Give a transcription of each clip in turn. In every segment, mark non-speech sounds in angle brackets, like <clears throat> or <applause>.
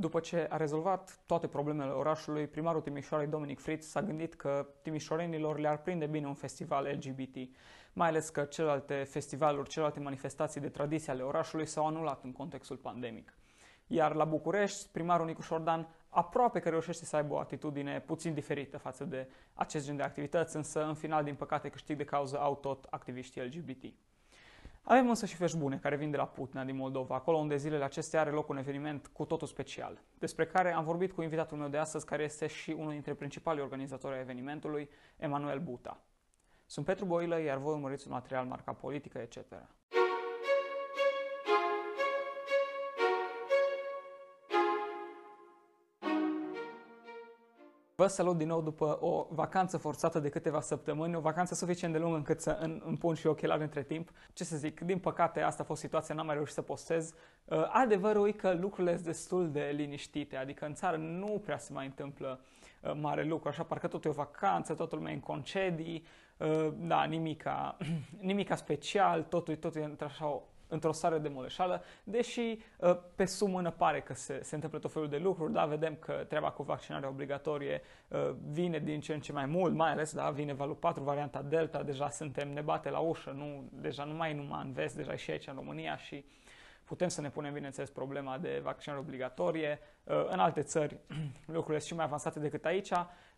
După ce a rezolvat toate problemele orașului, primarul Timișoarei Dominic Fritz s-a gândit că timișorenilor le-ar prinde bine un festival LGBT, mai ales că celelalte festivaluri, celelalte manifestații de tradiție ale orașului s-au anulat în contextul pandemic. Iar la București, primarul Nicu Șordan aproape că reușește să aibă o atitudine puțin diferită față de acest gen de activități, însă în final, din păcate, câștig de cauză au tot activiștii LGBT. Avem însă și vești bune care vin de la Putna din Moldova, acolo unde zilele acestea are loc un eveniment cu totul special, despre care am vorbit cu invitatul meu de astăzi, care este și unul dintre principalii organizatori ai evenimentului, Emanuel Buta. Sunt Petru Boilă, iar voi urmăriți un material marca politică, etc. Vă salut din nou după o vacanță forțată de câteva săptămâni, o vacanță suficient de lungă încât să îmi pun și ochelari între timp. Ce să zic, din păcate asta a fost situația, n-am mai reușit să postez. Uh, adevărul e că lucrurile sunt destul de liniștite, adică în țară nu prea se mai întâmplă uh, mare lucru, așa parcă tot e o vacanță, totul lumea în concedii, uh, da, nimica, <clears throat> nimica special, totul, totul e într-așa o într-o stare de moleșală, deși uh, pe sumână pare că se, se întâmplă tot felul de lucruri, da, vedem că treaba cu vaccinarea obligatorie uh, vine din ce în ce mai mult, mai ales, da, vine valul 4, varianta Delta, deja suntem, ne bate la ușă, nu, deja nu mai numai în vest, deja și aici în România și putem să ne punem, bineînțeles, problema de vaccinare obligatorie. Uh, în alte țări <clears throat> lucrurile sunt și mai avansate decât aici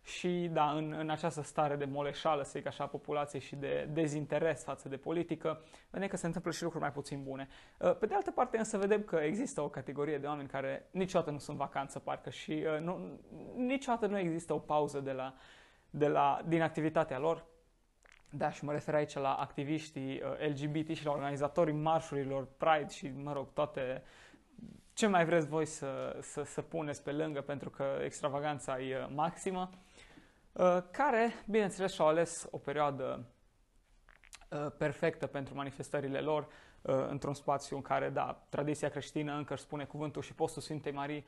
și, da, în, în această stare de moleșală, să zic așa, a populației și de dezinteres față de politică, vedem că se întâmplă și lucruri mai puțin bune. Uh, pe de altă parte, însă, vedem că există o categorie de oameni care niciodată nu sunt vacanță, parcă, și uh, nu, niciodată nu există o pauză de la, de la, din activitatea lor. Da, și mă refer aici la activiștii uh, LGBT și la organizatorii marșurilor Pride și, mă rog, toate ce mai vreți voi să, să, să puneți pe lângă pentru că extravaganța e maximă. Uh, care, bineînțeles, și-au ales o perioadă uh, perfectă pentru manifestările lor uh, într-un spațiu în care, da, tradiția creștină încă își spune cuvântul și postul Sfintei Marii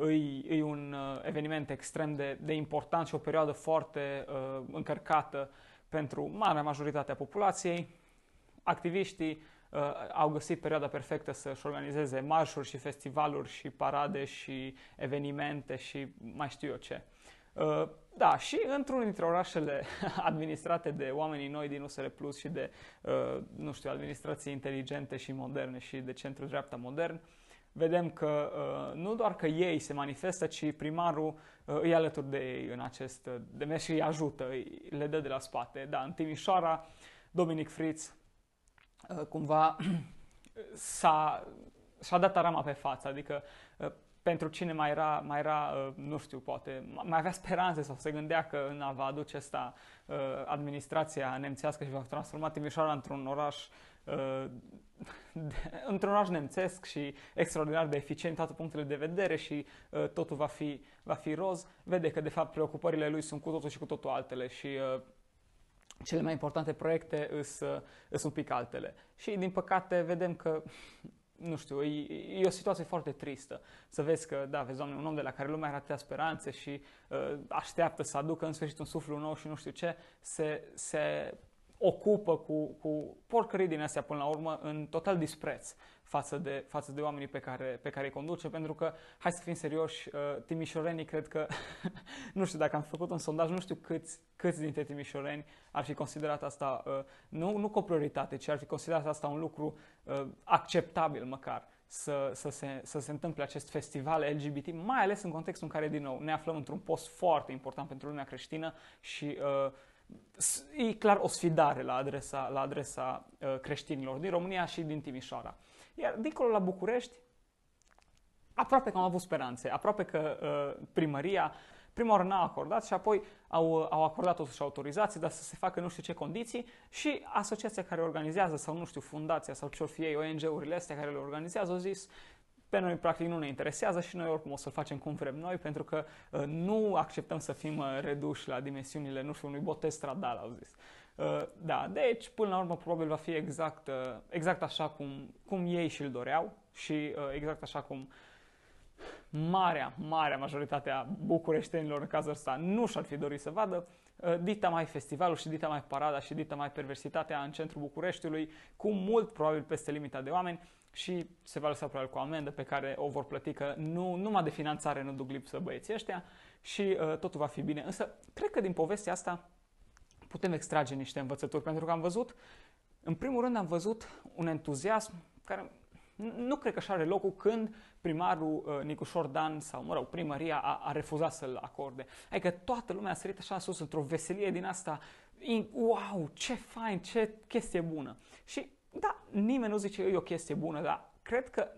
îi, îi un eveniment extrem de, de important și o perioadă foarte încărcată pentru marea majoritate a populației. Activiștii au găsit perioada perfectă să-și organizeze marșuri și festivaluri și parade și evenimente și mai știu eu ce. Uh, da, și într-unul dintre orașele <laughs> administrate de oamenii noi din USR Plus și de, uh, nu știu, administrații inteligente și moderne și de centru-dreapta modern, vedem că uh, nu doar că ei se manifestă, ci primarul îi alături de ei în acest demers și îi ajută, le dă de la spate. Da, în Timișoara, Dominic Fritz cumva <clears throat> s-a, și-a dat arama pe față, adică pentru cine mai era, mai era, uh, nu știu, poate, mai avea speranțe sau se gândea că în a va aduce asta uh, administrația nemțească și va transforma Timișoara într-un oraș uh, într-un oraș nemțesc și extraordinar de eficient toate punctele de vedere și totul va fi, va fi roz, vede că de fapt preocupările lui sunt cu totul și cu totul altele și cele mai importante proiecte sunt un pic altele. Și din păcate vedem că nu știu, e, e o situație foarte tristă. Să vezi că, da, vezi, Doamne, un om de la care lumea are atâtea speranțe și uh, așteaptă să aducă în sfârșit un suflu nou și nu știu ce, se, se ocupă cu, cu porcării din astea până la urmă în total dispreț față de, față de oamenii pe care, pe care îi conduce, pentru că, hai să fim serioși, uh, timișorenii cred că, <laughs> nu știu dacă am făcut un sondaj, nu știu câți, câți dintre timișoreni ar fi considerat asta, uh, nu, nu cu o prioritate, ci ar fi considerat asta un lucru uh, acceptabil măcar să, să, se, să se întâmple acest festival LGBT, mai ales în contextul în care, din nou, ne aflăm într-un post foarte important pentru lumea creștină și uh, e clar o sfidare la adresa, la adresa uh, creștinilor din România și din Timișoara. Iar dincolo la București, aproape că am avut speranțe, aproape că uh, primăria prima oară n-a acordat și apoi au, au acordat totuși autorizații, dar să se facă nu știu ce condiții și asociația care organizează sau nu știu, fundația sau ce-or fi ei, ONG-urile astea care le organizează au zis pe noi practic nu ne interesează și noi oricum o să-l facem cum vrem noi pentru că uh, nu acceptăm să fim uh, reduși la dimensiunile, nu știu, unui botez stradal, au zis. Uh, da, deci până la urmă probabil va fi exact, uh, exact așa cum, cum ei și-l doreau și uh, exact așa cum marea, marea majoritatea bucureștenilor în cazul ăsta nu și-ar fi dorit să vadă, dita mai festivalul și dita mai parada și dita mai perversitatea în centrul Bucureștiului, cu mult probabil peste limita de oameni și se va lăsa probabil cu o amendă pe care o vor plăti că nu, numai de finanțare nu duc lipsă băieții ăștia și uh, totul va fi bine. Însă, cred că din povestea asta putem extrage niște învățături, pentru că am văzut, în primul rând am văzut un entuziasm care nu cred că așa are locul când primarul uh, Nicușor Dan sau, mă rog, primăria a, a refuzat să-l acorde. Adică toată lumea a sărit așa sus într-o veselie din asta, wow, ce fain, ce chestie bună. Și da, nimeni nu zice e o chestie bună, dar cred că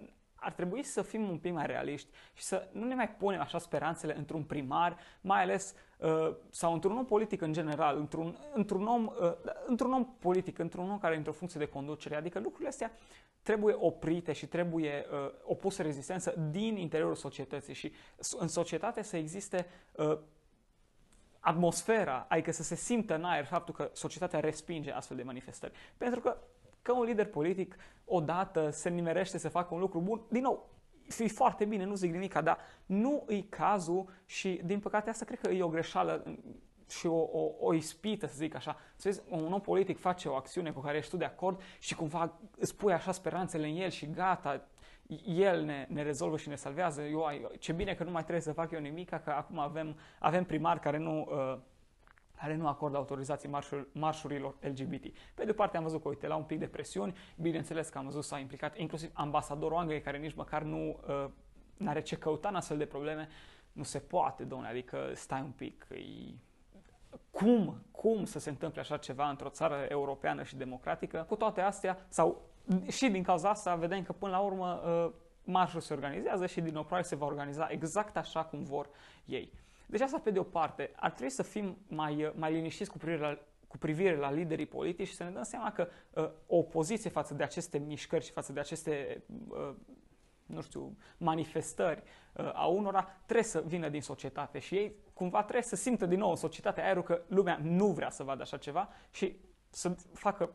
ar trebui să fim un pic mai realiști și să nu ne mai punem așa speranțele într-un primar, mai ales uh, sau într-un om politic în general, într-un, într-un, om, uh, într-un om politic, într-un om care e într-o funcție de conducere. Adică lucrurile astea trebuie oprite și trebuie uh, opusă rezistență din interiorul societății și în societate să existe uh, atmosfera, adică să se simtă în aer faptul că societatea respinge astfel de manifestări. Pentru că că un lider politic odată se nimerește să facă un lucru bun, din nou, fi foarte bine, nu zic nimic, dar nu e cazul și din păcate asta cred că e o greșeală și o, o, o ispită, să zic așa. Să vezi, un om politic face o acțiune cu care ești tu de acord și cumva îți pui așa speranțele în el și gata, el ne, ne rezolvă și ne salvează. Eu, ce bine că nu mai trebuie să fac eu nimic, că acum avem, avem primari care nu... Uh, care nu acordă autorizații marșur, marșurilor LGBT. Pe de parte am văzut că, uite, la un pic de presiuni, bineînțeles că am văzut s-a implicat inclusiv ambasadorul Angliei, care nici măcar nu uh, are ce căuta în astfel de probleme. Nu se poate, domnule, adică stai un pic, e... cum, cum să se întâmple așa ceva într-o țară europeană și democratică? Cu toate astea, sau și din cauza asta, vedem că până la urmă uh, marșul se organizează și din nou probabil se va organiza exact așa cum vor ei. Deci asta pe de o parte, ar trebui să fim mai, mai liniștiți cu privire la cu privire la liderii politici și să ne dăm seama că uh, o opoziție față de aceste mișcări și față de aceste, uh, nu știu, manifestări uh, a unora trebuie să vină din societate și ei cumva trebuie să simtă din nou în societate aerul că lumea nu vrea să vadă așa ceva și să facă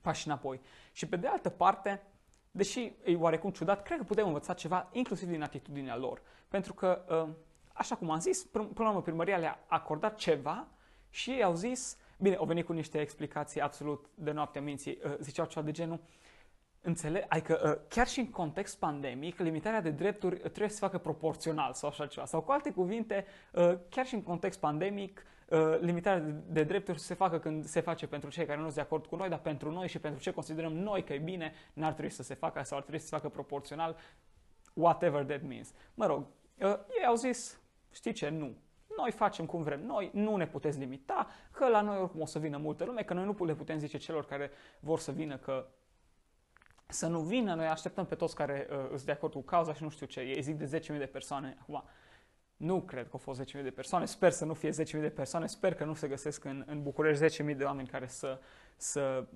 pași înapoi. Și pe de altă parte, deși e oarecum ciudat, cred că putem învăța ceva inclusiv din atitudinea lor. Pentru că uh, așa cum am zis, până la urmă primăria le-a acordat ceva și ei au zis, bine, au venit cu niște explicații absolut de noaptea minții, uh, ziceau ceva de genul, Înțeleg, adică uh, chiar și în context pandemic, limitarea de drepturi trebuie să se facă proporțional sau așa ceva. Sau cu alte cuvinte, uh, chiar și în context pandemic, limitarea de drepturi se facă când se face pentru cei care nu sunt de acord cu noi, dar pentru noi și pentru ce considerăm noi că e bine, n-ar trebui să se facă sau ar trebui să se facă proporțional, whatever that means. Mă rog, ei au zis, Știi ce? Nu. Noi facem cum vrem noi, nu ne puteți limita, că la noi oricum o să vină multă lume, că noi nu le putem zice celor care vor să vină că să nu vină, noi așteptăm pe toți care uh, sunt de acord cu cauza și nu știu ce, ei zic de 10.000 de persoane. Acum, nu cred că au fost 10.000 de persoane, sper să nu fie 10.000 de persoane, sper că nu se găsesc în, în București 10.000 de oameni care să, să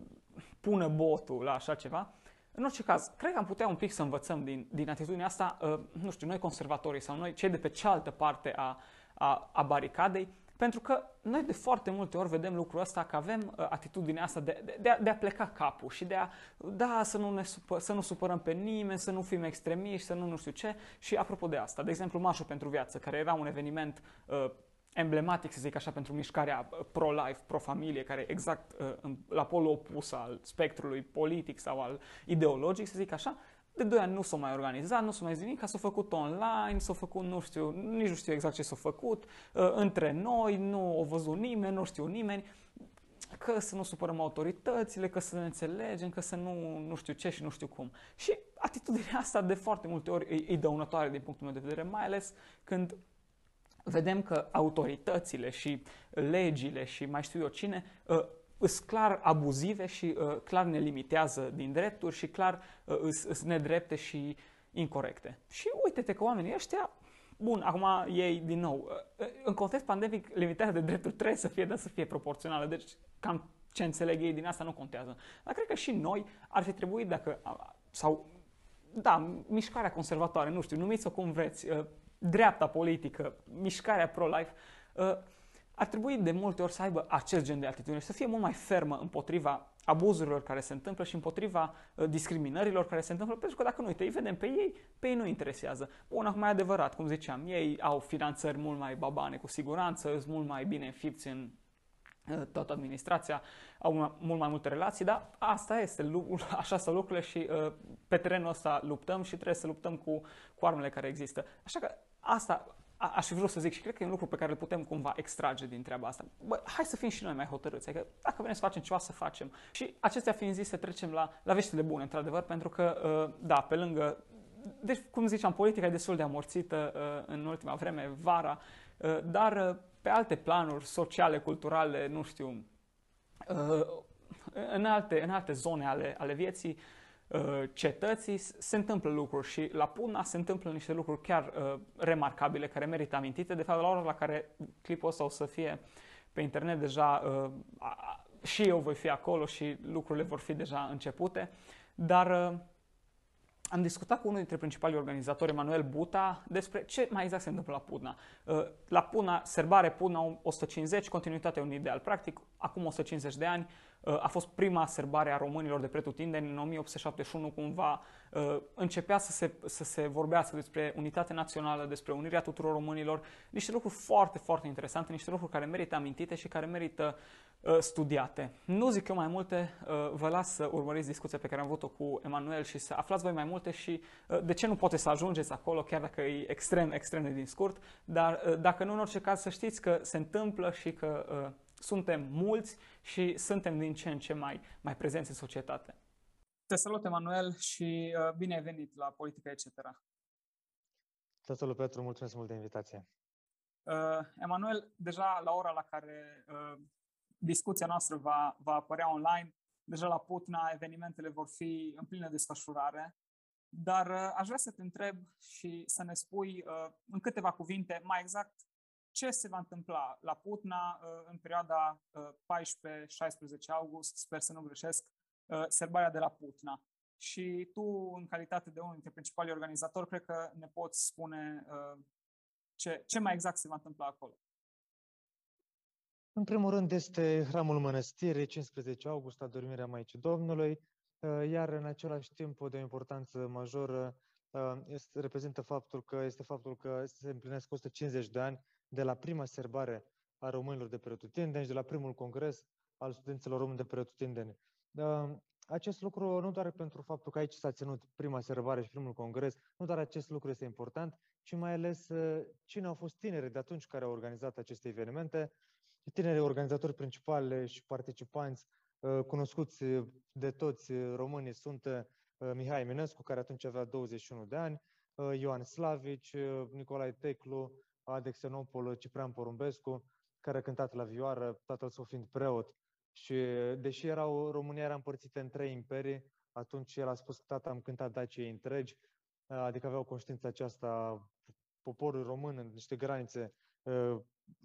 pună botul la așa ceva. În orice caz, cred că am putea un pic să învățăm din, din atitudinea asta, uh, nu știu, noi conservatorii sau noi cei de pe cealaltă parte a, a, a baricadei, pentru că noi de foarte multe ori vedem lucrul ăsta, că avem uh, atitudinea asta de, de, de, a, de a pleca capul și de a, da, să nu, ne supă, să nu supărăm pe nimeni, să nu fim extremiști, să nu nu știu ce. Și apropo de asta, de exemplu, Marșul pentru Viață, care era un eveniment uh, emblematic, să zic așa, pentru mișcarea uh, pro-life, pro-familie, care e exact uh, la polul opus al spectrului politic sau al ideologic, să zic așa, de doi ani nu s-a mai organizat, nu s-a mai zis nimic, s-a făcut online, s-a făcut, nu știu, nici nu știu exact ce s-a făcut, uh, între noi, nu a văzut nimeni, nu știu nimeni, că să nu supărăm autoritățile, că să ne înțelegem, că să nu, nu știu ce și nu știu cum. Și atitudinea asta de foarte multe ori e, e dăunătoare din punctul meu de vedere, mai ales când vedem că autoritățile și legile și mai știu eu cine uh, sunt clar abuzive și uh, clar ne limitează din drepturi și clar uh, sunt nedrepte și incorrecte. Și uite-te că oamenii ăștia, bun, acum ei din nou, în context pandemic, limitarea de drepturi trebuie să fie, dar să fie proporțională, deci cam ce înțeleg ei din asta nu contează. Dar cred că și noi ar fi trebuit dacă, sau, da, mișcarea conservatoare, nu știu, numiți-o cum vreți, dreapta politică, mișcarea pro-life, uh, ar trebui de multe ori să aibă acest gen de atitudine și să fie mult mai fermă împotriva abuzurilor care se întâmplă și împotriva uh, discriminărilor care se întâmplă, pentru că dacă nu uite, îi vedem pe ei, pe ei nu interesează. Bun, acum e adevărat, cum ziceam, ei au finanțări mult mai babane, cu siguranță, sunt mult mai bine înfipți în uh, toată administrația, au mult mai multe relații, dar asta este, <laughs> așa sunt lucrurile și uh, pe terenul ăsta luptăm și trebuie să luptăm cu, cu armele care există. Așa că asta a, aș fi vrut să zic și cred că e un lucru pe care îl putem cumva extrage din treaba asta. Bă, hai să fim și noi mai hotărâți, adică dacă vrem să facem ceva, să facem. Și acestea fiind zise, trecem la, la veștile bune, într-adevăr, pentru că, uh, da, pe lângă deci, cum ziceam, politica e destul de amorțită uh, în ultima vreme, vara, uh, dar uh, pe alte planuri sociale, culturale, nu știu, uh, în, alte, în alte zone ale, ale vieții, Uh, cetății se întâmplă lucruri și la Puna se întâmplă niște lucruri chiar uh, remarcabile care merită amintite. De fapt, la ora la care clipul ăsta o să fie pe internet deja uh, și eu voi fi acolo și lucrurile vor fi deja începute, dar am discutat cu unul dintre principalii organizatori, Emanuel Buta, despre ce mai exact se întâmplă la Puna. La Puna, serbare Puna 150, continuitatea un ideal. Practic, acum 150 de ani, a fost prima serbare a românilor de pretutindeni în 1871 cumva uh, începea să se, să se vorbească despre unitate națională, despre unirea tuturor românilor, niște lucruri foarte, foarte interesante, niște lucruri care merită amintite și care merită uh, studiate. Nu zic eu mai multe, uh, vă las să urmăriți discuția pe care am avut-o cu Emanuel și să aflați voi mai multe și de ce nu poate să ajungeți acolo, chiar dacă e extrem, extrem de din scurt, dar dacă nu, în orice caz, să știți că se întâmplă și că suntem mulți și suntem din ce în ce mai, mai prezenți în societate. Te salut, Emanuel, și uh, bine ai venit la Politica etc. Te salut, Petru, mulțumesc mult de invitație. Uh, Emanuel, deja la ora la care uh, discuția noastră va, va apărea online, deja la Putna evenimentele vor fi în plină desfășurare, dar uh, aș vrea să te întreb și să ne spui uh, în câteva cuvinte mai exact ce se va întâmpla la Putna uh, în perioada 14-16 uh, august, sper să nu greșesc, uh, serbarea de la Putna. Și tu, în calitate de unul dintre principalii organizatori, cred că ne poți spune ce, ce mai exact se va întâmpla acolo. În primul rând este Hramul Mănăstirii, 15 august, adormirea Maicii Domnului, iar în același timp de o importanță majoră este, reprezintă faptul că este faptul că se împlinesc 150 de ani de la prima serbare a românilor de pretutindeni, de la primul congres al studenților români de pretutindeni. Acest lucru nu doar pentru faptul că aici s-a ținut prima serbare și primul congres, nu doar acest lucru este important, ci mai ales uh, cine au fost tineri de atunci care au organizat aceste evenimente, tinerii organizatori principali și participanți uh, cunoscuți de toți românii sunt uh, Mihai Eminescu, care atunci avea 21 de ani, Ioan Slavici, Nicolae Teclu, Ade Xenopol, Ciprian Porumbescu, care a cântat la vioară, tatăl său fiind preot. Și deși erau, România era împărțită în trei imperii, atunci el a spus că tata am cântat Daciei întregi, adică aveau conștiința aceasta poporul român în niște granițe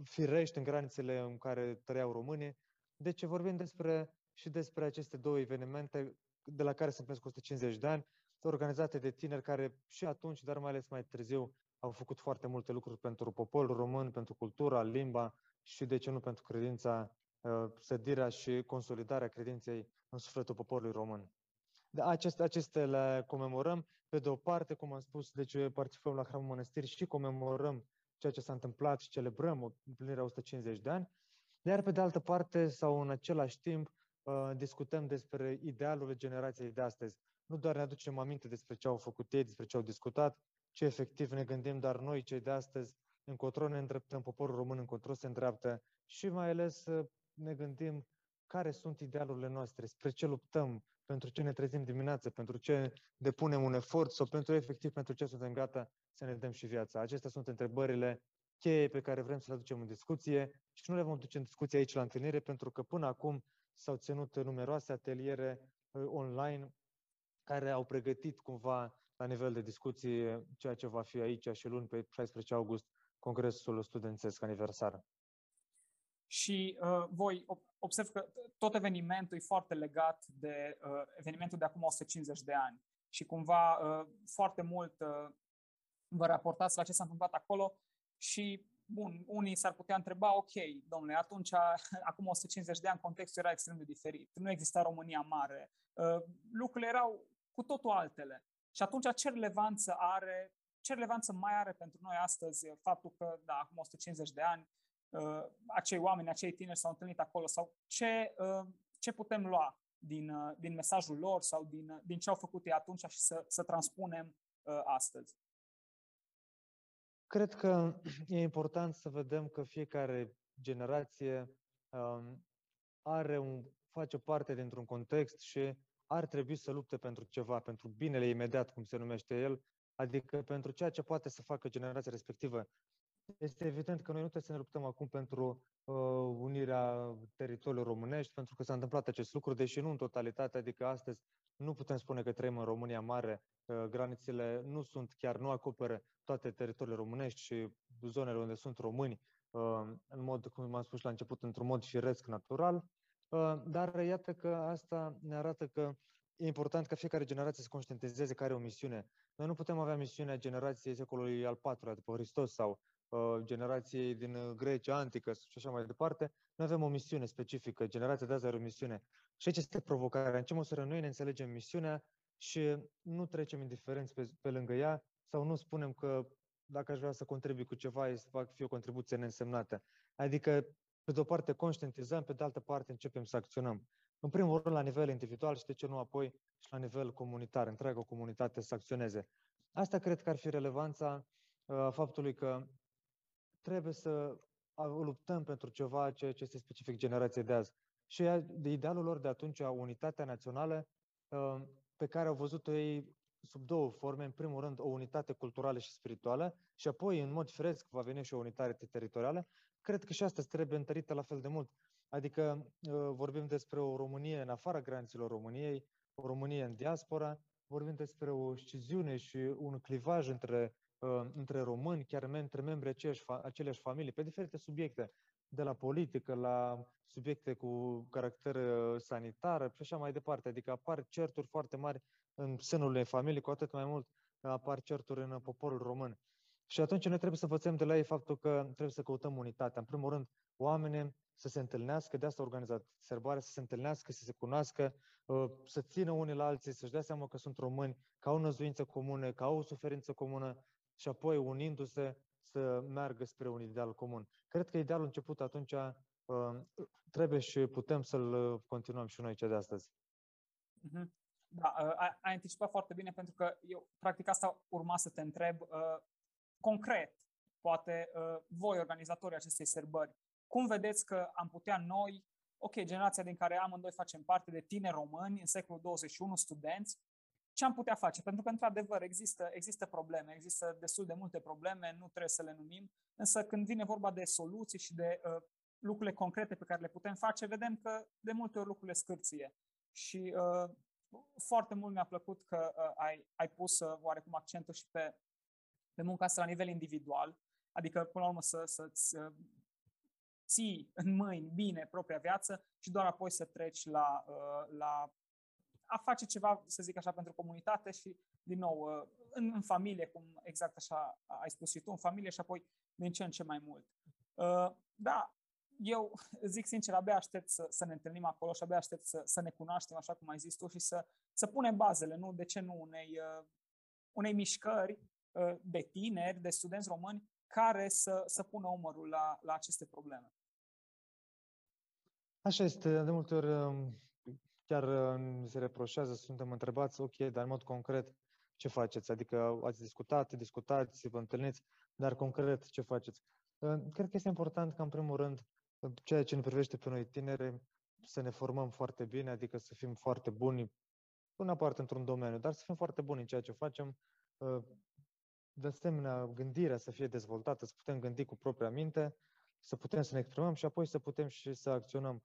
firești, în granițele în care trăiau românii. Deci vorbim despre, și despre aceste două evenimente de la care se împlinesc 150 de ani, organizate de tineri care și atunci, dar mai ales mai târziu, au făcut foarte multe lucruri pentru poporul român, pentru cultura, limba și, de ce nu, pentru credința, uh, sădirea și consolidarea credinței în sufletul poporului român. De aceste, aceste le comemorăm, pe de o parte, cum am spus, deci participăm la Hramul Mănăstirii și comemorăm ceea ce s-a întâmplat și celebrăm împlinirea 150 de ani, iar pe de altă parte, sau în același timp, uh, discutăm despre idealurile generației de astăzi. Nu doar ne aducem aminte despre ce au făcut ei, despre ce au discutat, ce efectiv ne gândim, dar noi, cei de astăzi, încotro ne îndreptăm, poporul român încotro se îndreaptă și mai ales ne gândim care sunt idealurile noastre, spre ce luptăm, pentru ce ne trezim dimineața, pentru ce depunem un efort sau pentru efectiv pentru ce suntem gata să ne dăm și viața. Acestea sunt întrebările cheie pe care vrem să le aducem în discuție și nu le vom duce în discuție aici la întâlnire pentru că până acum s-au ținut numeroase ateliere uh, online care au pregătit cumva la nivel de discuție ceea ce va fi aici și luni pe 16 august Congresul Studențesc Aniversar. Și uh, voi observ că tot evenimentul e foarte legat de uh, evenimentul de acum 150 de ani și cumva uh, foarte mult uh, vă raportați la ce s-a întâmplat acolo și bun, unii s-ar putea întreba, ok, domnule, atunci, <laughs> acum 150 de ani, contextul era extrem de diferit. Nu exista România mare. Uh, lucrurile erau cu totul altele. Și atunci ce relevanță are, ce relevanță mai are pentru noi astăzi faptul că, da, acum 150 de ani, uh, acei oameni, acei tineri s-au întâlnit acolo sau ce, uh, ce putem lua din, uh, din mesajul lor sau din, uh, din ce au făcut ei atunci și să, să transpunem uh, astăzi. Cred că e important să vedem că fiecare generație um, are un, face parte dintr-un context și ar trebui să lupte pentru ceva, pentru binele imediat, cum se numește el, adică pentru ceea ce poate să facă generația respectivă. Este evident că noi nu trebuie să ne luptăm acum pentru uh, unirea teritoriilor românești, pentru că s-a întâmplat acest lucru, deși nu în totalitate, adică astăzi nu putem spune că trăim în România mare, uh, granițele nu sunt chiar, nu acoperă toate teritoriile românești și zonele unde sunt români, uh, în mod, cum am spus la început, într-un mod firesc, natural, uh, dar iată că asta ne arată că e important ca fiecare generație să conștientizeze care are o misiune. Noi nu putem avea misiunea generației secolului al IV-lea după Hristos sau uh, generației din uh, Grecia antică și așa mai departe. Noi avem o misiune specifică, generația de azi are o misiune. Și aici este provocarea. În ce măsură noi ne înțelegem misiunea și nu trecem indiferenți pe, pe lângă ea sau nu spunem că dacă aș vrea să contribui cu ceva, să fac fi o contribuție neînsemnată. Adică, pe de o parte, conștientizăm, pe de altă parte, începem să acționăm. În primul rând, la nivel individual și de ce nu apoi și la nivel comunitar, întreaga comunitate să acționeze. Asta cred că ar fi relevanța uh, faptului că trebuie să luptăm pentru ceva ce, ce este specific generației de azi. Și de idealul lor de atunci, unitatea națională, uh, pe care au văzut-o ei sub două forme. În primul rând, o unitate culturală și spirituală și apoi, în mod fresc, va veni și o unitate teritorială. Cred că și asta trebuie întărită la fel de mult. Adică uh, vorbim despre o Românie în afara granițelor României, o Românie în diaspora, vorbim despre o sciziune și un clivaj între, uh, între români, chiar între membrii aceleași, aceleași familii, pe diferite subiecte, de la politică la subiecte cu caracter uh, sanitar și așa mai departe. Adică apar certuri foarte mari în sânul unei familii, cu atât mai mult apar certuri în poporul român. Și atunci noi trebuie să învățăm de la ei faptul că trebuie să căutăm unitatea. În primul rând, oameni să se întâlnească, de asta organizat sărbarea, să se întâlnească, să se cunoască, uh, să țină unii la alții, să-și dea seama că sunt români, că au o năzuință comună, că au o suferință comună și apoi unindu-se să meargă spre un ideal comun. Cred că idealul început atunci uh, trebuie și putem să-l continuăm și noi cea de astăzi. Mm-hmm. Da, uh, ai, ai anticipat foarte bine pentru că eu, practic, asta urma să te întreb uh, concret, poate uh, voi, organizatorii acestei sărbări, cum vedeți că am putea noi, ok, generația din care amândoi facem parte de tineri români în secolul 21, studenți, ce am putea face? Pentru că, într-adevăr, există, există probleme, există destul de multe probleme, nu trebuie să le numim, însă când vine vorba de soluții și de uh, lucrurile concrete pe care le putem face, vedem că de multe ori lucrurile scârție. Și uh, foarte mult mi-a plăcut că uh, ai, ai pus uh, oarecum accentul și pe, pe munca asta la nivel individual, adică, până la urmă, să, să-ți uh, ții în mâini bine propria viață și doar apoi să treci la, uh, la a face ceva, să zic așa, pentru comunitate și, din nou, uh, în, în familie, cum exact așa ai spus și tu, în familie și apoi din ce în ce mai mult. Uh, da, eu zic sincer, abia aștept să, să ne întâlnim acolo și abia aștept să, să ne cunoaștem, așa cum ai zis tu, și să, să punem bazele, nu? De ce nu? Unei, unei mișcări de tineri, de studenți români care să, să pună umărul la, la aceste probleme. Așa este. De multe ori um, chiar uh, se reproșează, suntem întrebați, ok, dar în mod concret, ce faceți? Adică ați discutat, discutați, vă întâlniți, dar concret ce faceți? Uh, cred că este important ca, în primul rând, ceea ce ne privește pe noi tineri, să ne formăm foarte bine, adică să fim foarte buni, nu neapărat într-un domeniu, dar să fim foarte buni în ceea ce facem, uh, de asemenea, gândirea să fie dezvoltată, să putem gândi cu propria minte, să putem să ne exprimăm și apoi să putem și să acționăm.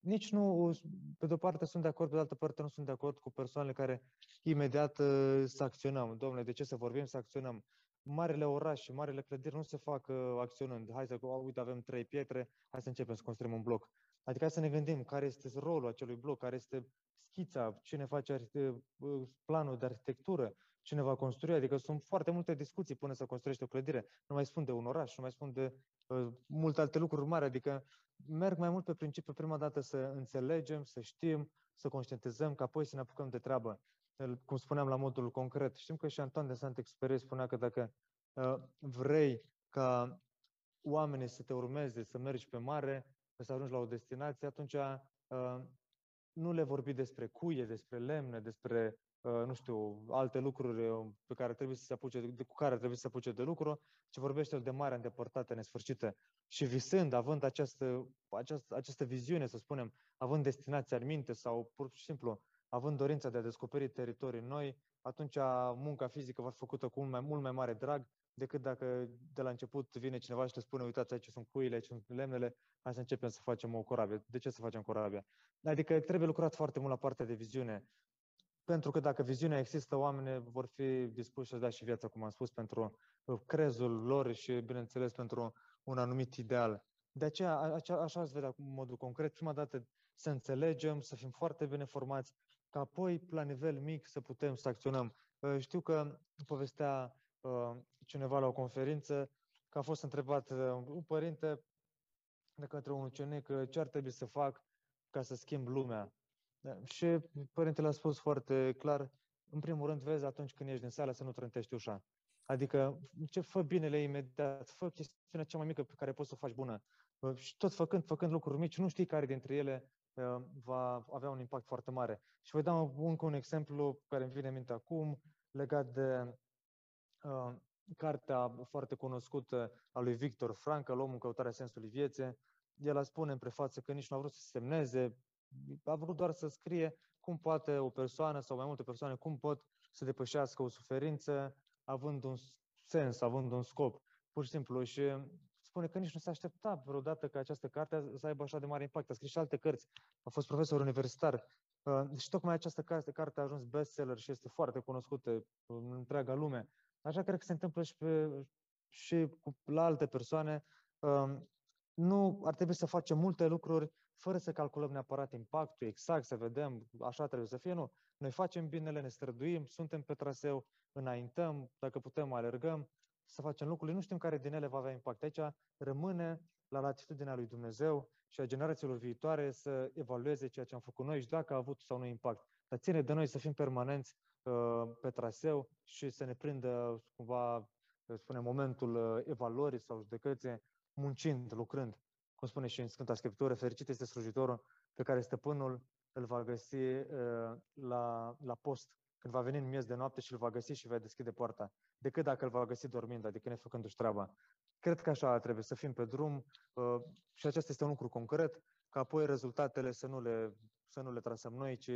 Nici nu, pe de-o parte sunt de acord, pe de altă parte nu sunt de acord cu persoanele care imediat uh, să acționăm. Domnule, de ce să vorbim, să acționăm? Marile orașe, marile clădiri nu se fac uh, acționând. Hai să, uite, avem trei pietre, hai să începem să construim un bloc. Adică hai să ne gândim care este rolul acelui bloc, care este schița, cine face uh, planul de arhitectură, cine va construi. Adică sunt foarte multe discuții până să construiești o clădire. Nu mai spun de un oraș, nu mai spun de uh, multe alte lucruri mari. Adică merg mai mult pe principiu prima dată să înțelegem, să știm, să conștientizăm, ca apoi să ne apucăm de treabă. Cum spuneam la modul concret. Știm că și Antoine de Saint-Exupéry spunea că dacă uh, vrei ca oamenii să te urmeze, să mergi pe mare, să ajungi la o destinație, atunci uh, nu le vorbi despre cuie, despre lemne, despre, uh, nu știu, alte lucruri uh, pe care trebuie să se apuce, de, cu care trebuie să se apuce de lucru, ci vorbește de mare îndepărtată, nesfârșită. Și visând, având această, această, această viziune, să spunem, având destinația în minte sau pur și simplu având dorința de a descoperi teritorii noi, atunci munca fizică va fi făcută cu mult mai, mult mai mare drag decât dacă de la început vine cineva și te spune, uitați, aici sunt cuile, aici sunt lemnele, hai să începem să facem o corabie. De ce să facem corabia? Adică trebuie lucrat foarte mult la partea de viziune. Pentru că dacă viziunea există, oamenii vor fi dispuși să dea și viața, cum am spus, pentru crezul lor și, bineînțeles, pentru un anumit ideal. De aceea, așa, așa ați vedea în modul concret, prima dată să înțelegem, să fim foarte bine formați, ca apoi, la nivel mic, să putem să acționăm. Știu că povestea Uh, cineva la o conferință că a fost întrebat uh, un părinte de către un ucenic uh, ce ar trebui să fac ca să schimb lumea. Da, și părintele a spus foarte clar, în primul rând, vezi atunci când ești din sală să nu trântești ușa. Adică, ce fă binele imediat, fă chestiunea cea mai mică pe care poți să o faci bună. Și tot făcând, făcând lucruri mici, nu știi care dintre ele va avea un impact foarte mare. Și voi da încă un exemplu care îmi vine în minte acum, legat de Uh, cartea foarte cunoscută a lui Victor Frankl, Omul în căutarea sensului vieții. El a spune în prefață că nici nu a vrut să semneze, a vrut doar să scrie cum poate o persoană sau mai multe persoane, cum pot să depășească o suferință având un sens, având un scop. Pur și simplu. Și spune că nici nu se aștepta vreodată ca această carte să aibă așa de mare impact. A scris și alte cărți, a fost profesor universitar. Uh, și tocmai această carte, carte a ajuns bestseller și este foarte cunoscută în întreaga lume. Așa cred că se întâmplă și, pe, și cu, la alte persoane. Um, nu ar trebui să facem multe lucruri fără să calculăm neapărat impactul exact, să vedem, așa trebuie să fie, nu. Noi facem binele, ne străduim, suntem pe traseu, înaintăm, dacă putem, alergăm, să facem lucrurile, nu știm care din ele va avea impact. Aici rămâne la latitudinea lui Dumnezeu și a generațiilor viitoare să evalueze ceea ce am făcut noi și dacă a avut sau nu impact. Dar ține de noi să fim permanenți Uh, pe traseu și să ne prindă cumva, spune, momentul uh, evaluării sau judecății, muncind, lucrând. Cum spune și în Sfânta Scriptură, fericit este slujitorul pe care stăpânul îl va găsi uh, la, la post, când va veni în miez de noapte și îl va găsi și va deschide poarta, decât dacă îl va găsi dormind, adică nefăcându-și treaba. Cred că așa trebuie să fim pe drum și acesta este un lucru concret, ca apoi rezultatele să nu le, să nu le trasăm noi, ci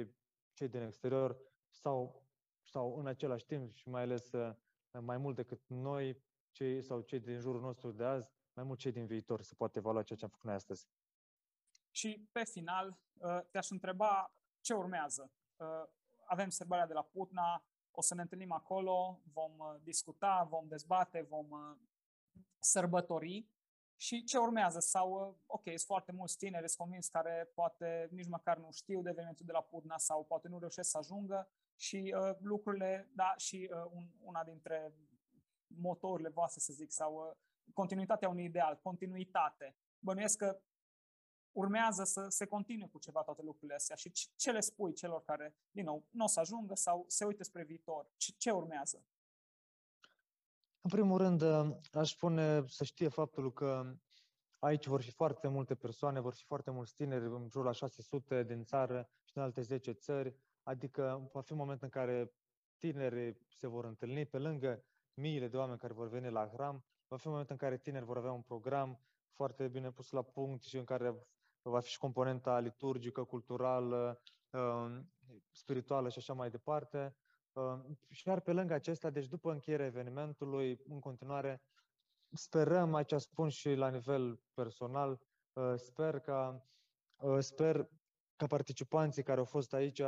cei din exterior sau sau în același timp și mai ales uh, mai mult decât noi, cei sau cei din jurul nostru de azi, mai mult cei din viitor să poate evalua ceea ce am făcut noi astăzi. Și pe final, uh, te-aș întreba ce urmează. Uh, avem sărbarea de la Putna, o să ne întâlnim acolo, vom discuta, vom dezbate, vom sărbători și ce urmează? Sau, ok, sunt foarte mulți tineri, sunt convins, care poate nici măcar nu știu de evenimentul de la Putna sau poate nu reușesc să ajungă și uh, lucrurile, da, și uh, un, una dintre motorile voastre, să zic, sau uh, continuitatea unui ideal, continuitate. Bănuiesc că urmează să se continue cu ceva toate lucrurile astea și ce le spui celor care, din nou, nu o să ajungă sau se uită spre viitor? Ce, ce urmează? În primul rând, uh, aș spune să știe faptul că aici vor fi foarte multe persoane, vor fi foarte mulți tineri, în jur la 600 din țară și în alte 10 țări, Adică va fi un moment în care tinerii se vor întâlni pe lângă miile de oameni care vor veni la hram, va fi un moment în care tineri vor avea un program foarte bine pus la punct și în care va fi și componenta liturgică, culturală, um, spirituală și așa mai departe. Um, și iar pe lângă acesta, deci după încheierea evenimentului, în continuare, sperăm, aici spun și la nivel personal, uh, sper ca, uh, sper ca participanții care au fost aici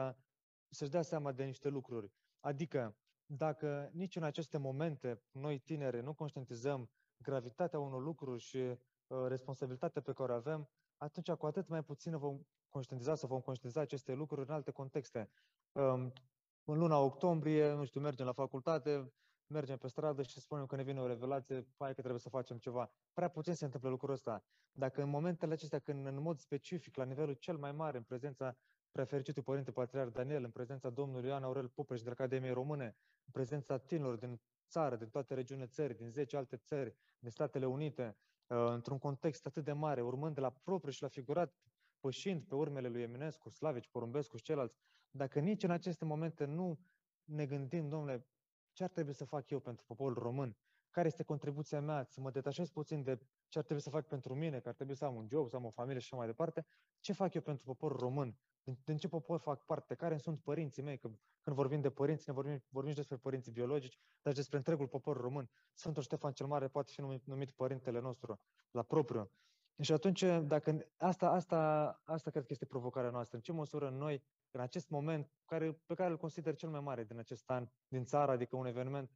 să-și dea seama de niște lucruri. Adică, dacă nici în aceste momente noi tineri nu conștientizăm gravitatea unor lucruri și uh, responsabilitatea pe care o avem, atunci cu atât mai puțin vom conștientiza sau vom conștientiza aceste lucruri în alte contexte. Um, în luna octombrie, nu știu, mergem la facultate, mergem pe stradă și spunem că ne vine o revelație, hai că trebuie să facem ceva. Prea puțin se întâmplă lucrul ăsta. Dacă în momentele acestea, când în mod specific, la nivelul cel mai mare, în prezența prefericitul Părinte Patriar Daniel, în prezența domnului Ioan Aurel Pupeș de Academiei Române, în prezența tinerilor din țară, din toate regiunile țării, din 10 alte țări, din Statele Unite, într-un context atât de mare, urmând de la propriu și la figurat, pășind pe urmele lui Eminescu, Slavici, Porumbescu și ceilalți, dacă nici în aceste momente nu ne gândim, domnule, ce ar trebui să fac eu pentru poporul român? Care este contribuția mea? Să mă detașez puțin de ce ar trebui să fac pentru mine, că ar trebui să am un job, să am o familie și așa mai departe. Ce fac eu pentru poporul român? Din, din ce popor fac parte? Care sunt părinții mei? Că, când vorbim de părinți, ne vorbim, vorbim și despre părinții biologici, dar și despre întregul popor român. Sfântul Ștefan cel Mare poate fi numit, numit părintele nostru la propriu. Și atunci, dacă asta, asta, asta cred că este provocarea noastră. În ce măsură noi, în acest moment, care, pe care îl consider cel mai mare din acest an, din țară, adică un eveniment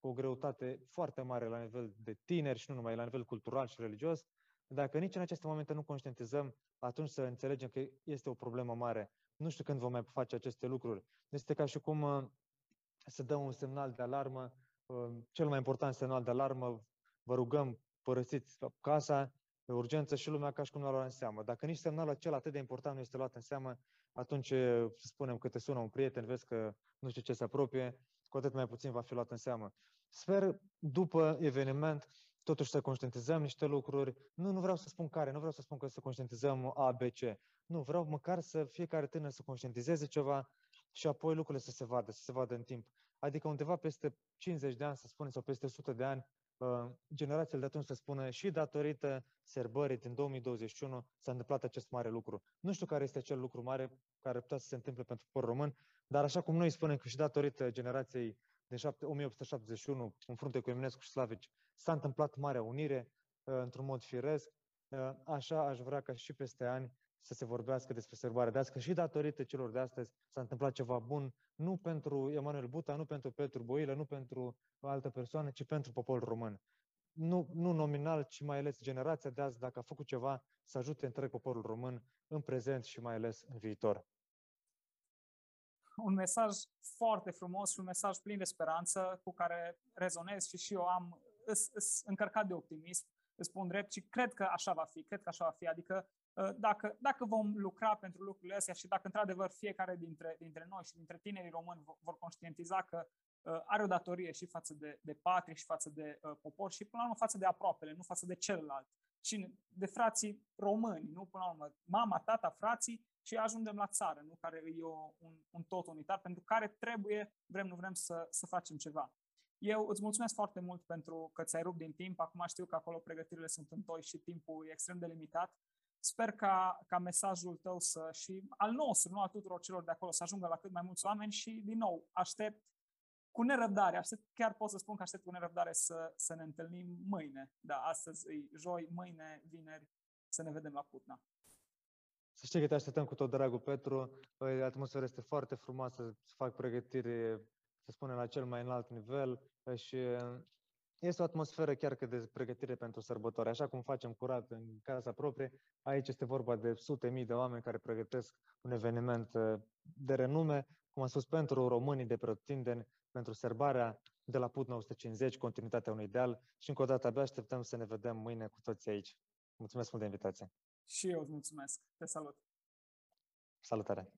cu o greutate foarte mare la nivel de tineri și nu numai, la nivel cultural și religios, dacă nici în aceste momente nu conștientizăm, atunci să înțelegem că este o problemă mare. Nu știu când vom mai face aceste lucruri. Este ca și cum uh, să dăm un semnal de alarmă, uh, cel mai important semnal de alarmă, vă rugăm, părăsiți casa, de urgență și lumea ca și cum nu a luat în seamă. Dacă nici semnalul acela atât de important nu este luat în seamă, atunci să spunem că te sună un prieten, vezi că nu știu ce se apropie, cu atât mai puțin va fi luat în seamă. Sper, după eveniment, totuși să conștientizăm niște lucruri. Nu, nu vreau să spun care, nu vreau să spun că să conștientizăm A, B, C. Nu, vreau măcar să fiecare tânăr să conștientizeze ceva și apoi lucrurile să se vadă, să se vadă în timp. Adică undeva peste 50 de ani, să spunem, sau peste 100 de ani, Uh, generațiile de atunci să spună și datorită serbării din 2021 s-a întâmplat acest mare lucru. Nu știu care este acel lucru mare care putea să se întâmple pentru poporul român, dar așa cum noi spunem că și datorită generației din 1871, în frunte cu Eminescu și Slavici, s-a întâmplat Marea Unire uh, într-un mod firesc, uh, așa aș vrea ca și peste ani să se vorbească despre sărbarea de astăzi, și datorită celor de astăzi s-a întâmplat ceva bun, nu pentru Emanuel Buta, nu pentru Petru Boilă, nu pentru o altă persoană, ci pentru poporul român. Nu, nu nominal, ci mai ales generația de azi, dacă a făcut ceva, să ajute întreg poporul român în prezent și mai ales în viitor. Un mesaj foarte frumos și un mesaj plin de speranță cu care rezonez și și eu am îs, îs încărcat de optimism, îți spun drept și cred că așa va fi, cred că așa va fi, adică Uh, dacă, dacă vom lucra pentru lucrurile astea și dacă într-adevăr fiecare dintre, dintre noi și dintre tinerii români vor conștientiza că uh, are o datorie și față de, de patrie și față de uh, popor și până la urmă față de aproapele, nu față de celălalt. Și de frații români, nu până la urmă, mama, tata, frații și ajungem la țară, nu care e o, un, un tot unitar, pentru care trebuie, vrem, nu vrem să, să facem ceva. Eu îți mulțumesc foarte mult pentru că ți-ai rupt din timp. Acum știu că acolo pregătirile sunt întoi și timpul e extrem de limitat. Sper ca, ca mesajul tău să, și al nostru, nu al tuturor celor de acolo, să ajungă la cât mai mulți oameni și, din nou, aștept cu nerăbdare, aștept, chiar pot să spun că aștept cu nerăbdare să, să ne întâlnim mâine. Da, astăzi e joi, mâine, vineri, să ne vedem la Putna. Să știi că te așteptăm cu tot dragul, Petru. Păi, atmosfera este foarte frumoasă, să fac pregătire, să spunem, la cel mai înalt nivel și este o atmosferă chiar că de pregătire pentru sărbători. Așa cum facem curat în casa proprie, aici este vorba de sute mii de oameni care pregătesc un eveniment uh, de renume, cum am spus, pentru românii de pretindeni, pentru sărbarea de la Put 950, continuitatea unui ideal și încă o dată abia așteptăm să ne vedem mâine cu toții aici. Mulțumesc mult de invitație. Și eu îți mulțumesc. Te salut. Salutare.